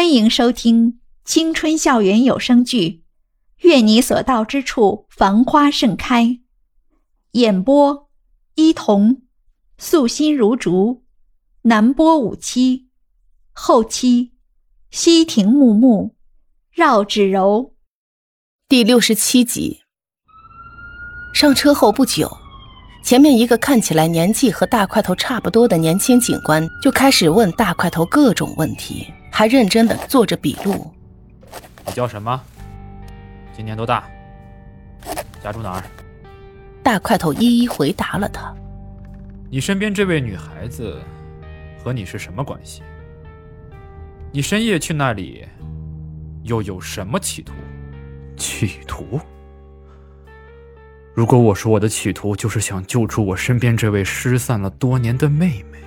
欢迎收听青春校园有声剧《愿你所到之处繁花盛开》，演播：伊童，素心如竹，南波五七，后期：西亭木木，绕指柔。第六十七集。上车后不久，前面一个看起来年纪和大块头差不多的年轻警官就开始问大块头各种问题。还认真的做着笔录。你叫什么？今年多大？家住哪儿？大块头一一回答了他。你身边这位女孩子和你是什么关系？你深夜去那里又有什么企图？企图？如果我说我的企图就是想救出我身边这位失散了多年的妹妹，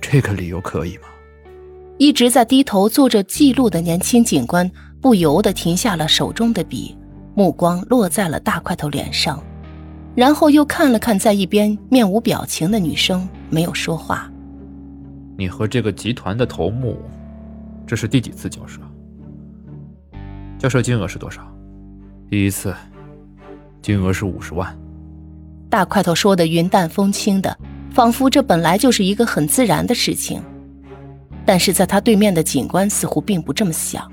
这个理由可以吗？一直在低头做着记录的年轻警官不由得停下了手中的笔，目光落在了大块头脸上，然后又看了看在一边面无表情的女生，没有说话。你和这个集团的头目，这是第几次交涉？交涉金额是多少？第一次，金额是五十万。大块头说的云淡风轻的，仿佛这本来就是一个很自然的事情。但是在他对面的警官似乎并不这么想。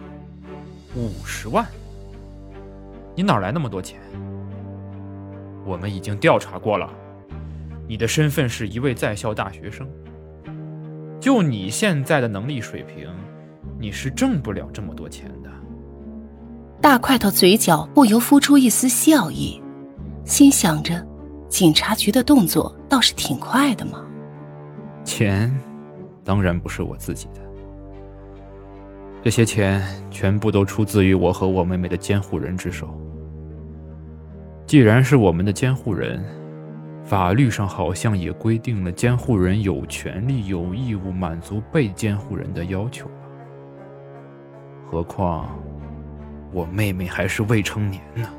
五十万？你哪来那么多钱？我们已经调查过了，你的身份是一位在校大学生。就你现在的能力水平，你是挣不了这么多钱的。大块头嘴角不由浮出一丝笑意，心想着，警察局的动作倒是挺快的嘛。钱。当然不是我自己的，这些钱全部都出自于我和我妹妹的监护人之手。既然是我们的监护人，法律上好像也规定了监护人有权利、有义务满足被监护人的要求吧？何况我妹妹还是未成年呢。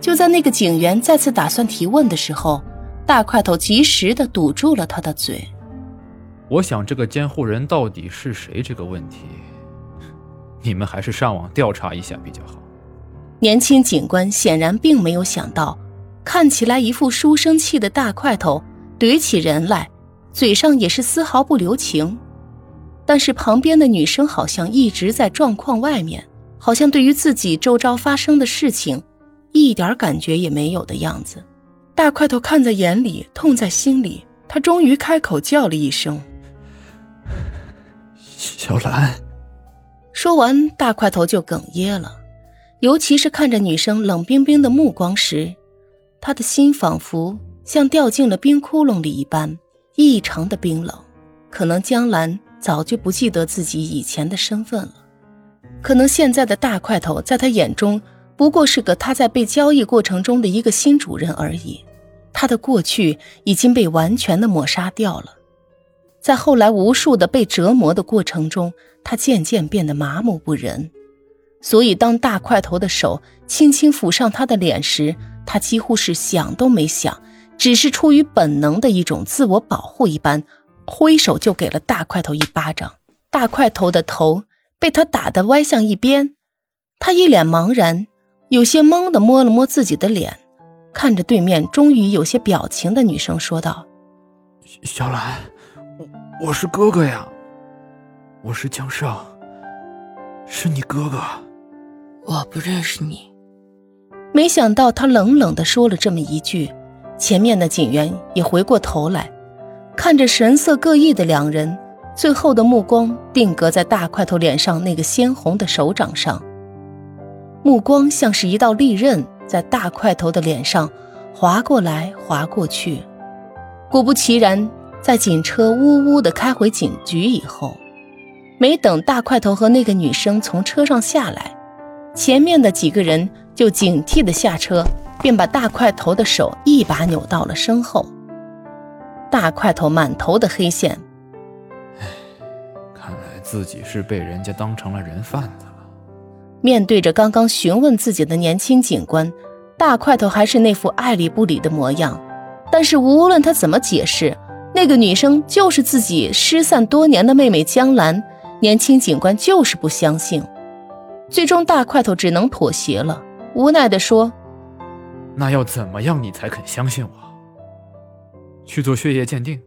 就在那个警员再次打算提问的时候，大块头及时的堵住了他的嘴。我想，这个监护人到底是谁？这个问题，你们还是上网调查一下比较好。年轻警官显然并没有想到，看起来一副书生气的大块头怼起人来，嘴上也是丝毫不留情。但是旁边的女生好像一直在状况外面，好像对于自己周遭发生的事情，一点感觉也没有的样子。大块头看在眼里，痛在心里，他终于开口叫了一声。小兰，说完，大块头就哽咽了。尤其是看着女生冷冰冰的目光时，他的心仿佛像掉进了冰窟窿里一般，异常的冰冷。可能江兰早就不记得自己以前的身份了，可能现在的大块头在他眼中不过是个他在被交易过程中的一个新主人而已。他的过去已经被完全的抹杀掉了。在后来无数的被折磨的过程中，他渐渐变得麻木不仁。所以，当大块头的手轻轻抚上他的脸时，他几乎是想都没想，只是出于本能的一种自我保护一般，挥手就给了大块头一巴掌。大块头的头被他打得歪向一边，他一脸茫然，有些懵的摸了摸自己的脸，看着对面终于有些表情的女生说道：“小兰。”我我是哥哥呀，我是江少，是你哥哥。我不认识你。没想到他冷冷的说了这么一句，前面的警员也回过头来，看着神色各异的两人，最后的目光定格在大块头脸上那个鲜红的手掌上，目光像是一道利刃，在大块头的脸上划过来划过去。果不其然。在警车呜呜的开回警局以后，没等大块头和那个女生从车上下来，前面的几个人就警惕的下车，便把大块头的手一把扭到了身后。大块头满头的黑线，唉，看来自己是被人家当成了人贩子了。面对着刚刚询问自己的年轻警官，大块头还是那副爱理不理的模样。但是无论他怎么解释，那个女生就是自己失散多年的妹妹江兰，年轻警官就是不相信。最终，大块头只能妥协了，无奈地说：“那要怎么样你才肯相信我？去做血液鉴定。”